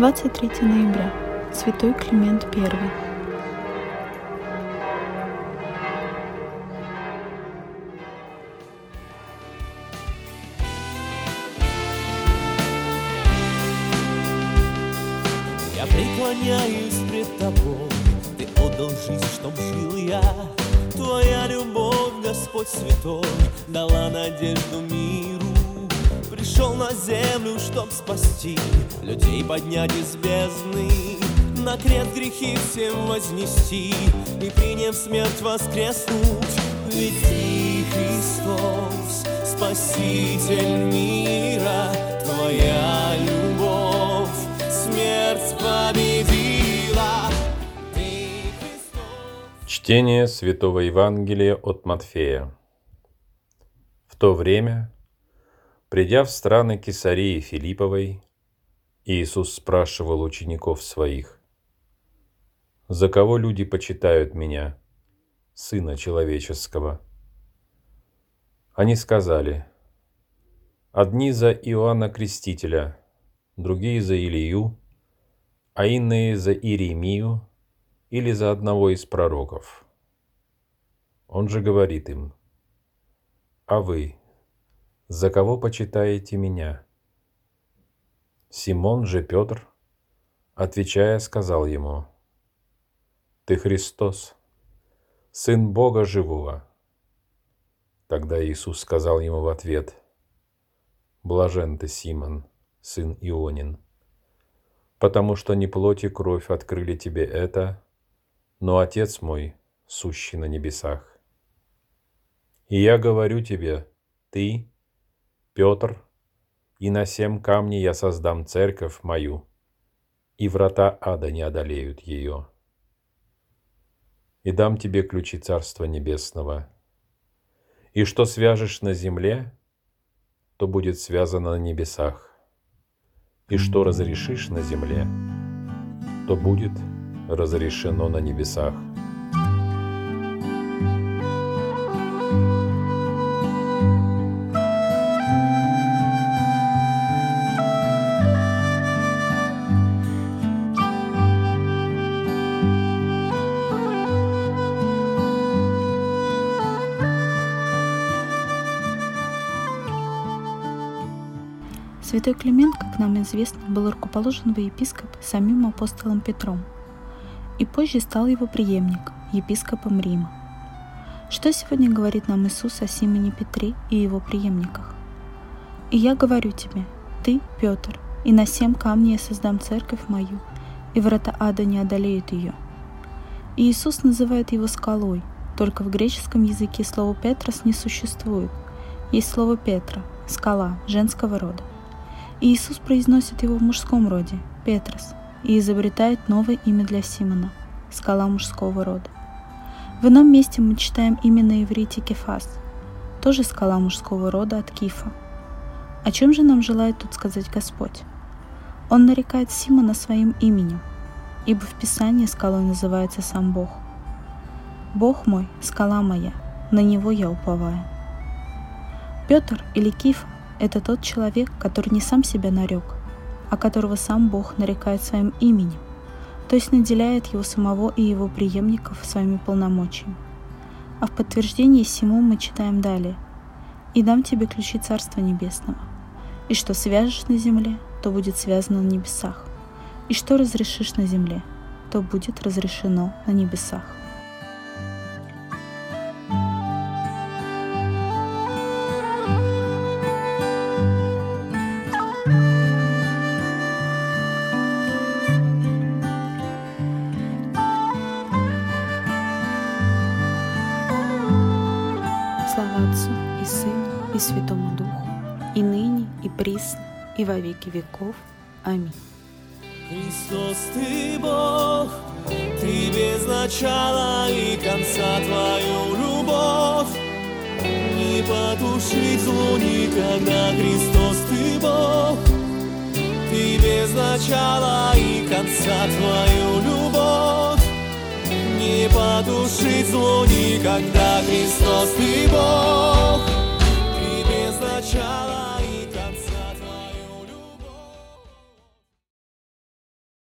23 ноября. Святой Климент I. Я преклоняюсь пред тобой, ты отдал жизнь, чтоб жил я. Твоя любовь, Господь святой, дала надежду миру. Пришел на землю, чтоб спасти людей, поднять из бездны. На крест грехи всем вознести и приняв смерть воскреснуть. Ведь ты Христос, Спаситель мира, Твоя любовь смерть победила. Чтение Святого Евангелия от Матфея. В то время, придя в страны Кесарии Филипповой, Иисус спрашивал учеников своих, «За кого люди почитают Меня, Сына Человеческого?» Они сказали, «Одни за Иоанна Крестителя, другие за Илию, а иные за Иеремию или за одного из пророков». Он же говорит им, «А вы, за кого почитаете Меня?» Симон же Петр, отвечая, сказал ему, «Ты Христос, Сын Бога Живого». Тогда Иисус сказал ему в ответ, «Блажен ты, Симон, сын Ионин, потому что не плоть и кровь открыли тебе это, но Отец мой, сущий на небесах. И я говорю тебе, ты, Петр, и на семь камней я создам церковь мою, и врата ада не одолеют ее. И дам тебе ключи Царства Небесного. И что свяжешь на земле, то будет связано на небесах. И что разрешишь на земле, то будет разрешено на небесах. Святой Климент, как нам известно, был рукоположен во епископ самим апостолом Петром и позже стал его преемником, епископом Рима. Что сегодня говорит нам Иисус о Симоне Петре и его преемниках? «И я говорю тебе, ты, Петр, и на семь камней я создам церковь мою, и врата ада не одолеют ее». И Иисус называет его скалой, только в греческом языке слово «петрос» не существует. Есть слово «петра» – скала, женского рода. Иисус произносит его в мужском роде – Петрос, и изобретает новое имя для Симона – скала мужского рода. В ином месте мы читаем имя на иврите Кефас, тоже скала мужского рода от Кифа. О чем же нам желает тут сказать Господь? Он нарекает Симона своим именем, ибо в Писании скалой называется сам Бог. «Бог мой, скала моя, на Него я уповаю». Петр или Кифа это тот человек, который не сам себя нарек, а которого сам Бог нарекает своим именем, то есть наделяет его самого и его преемников своими полномочиями. А в подтверждении всему мы читаем далее. «И дам тебе ключи Царства Небесного, и что свяжешь на земле, то будет связано на небесах, и что разрешишь на земле, то будет разрешено на небесах». Слава Отцу и Сыну и Святому Духу, и ныне, и присно, и во веки веков. Аминь. Христос, ты Бог, ты без начала и конца твою любовь. Не потушить злу никогда, Христос, ты Бог, ты без начала и конца твою любовь. Не потушить зло никогда, Христос, ты Бог.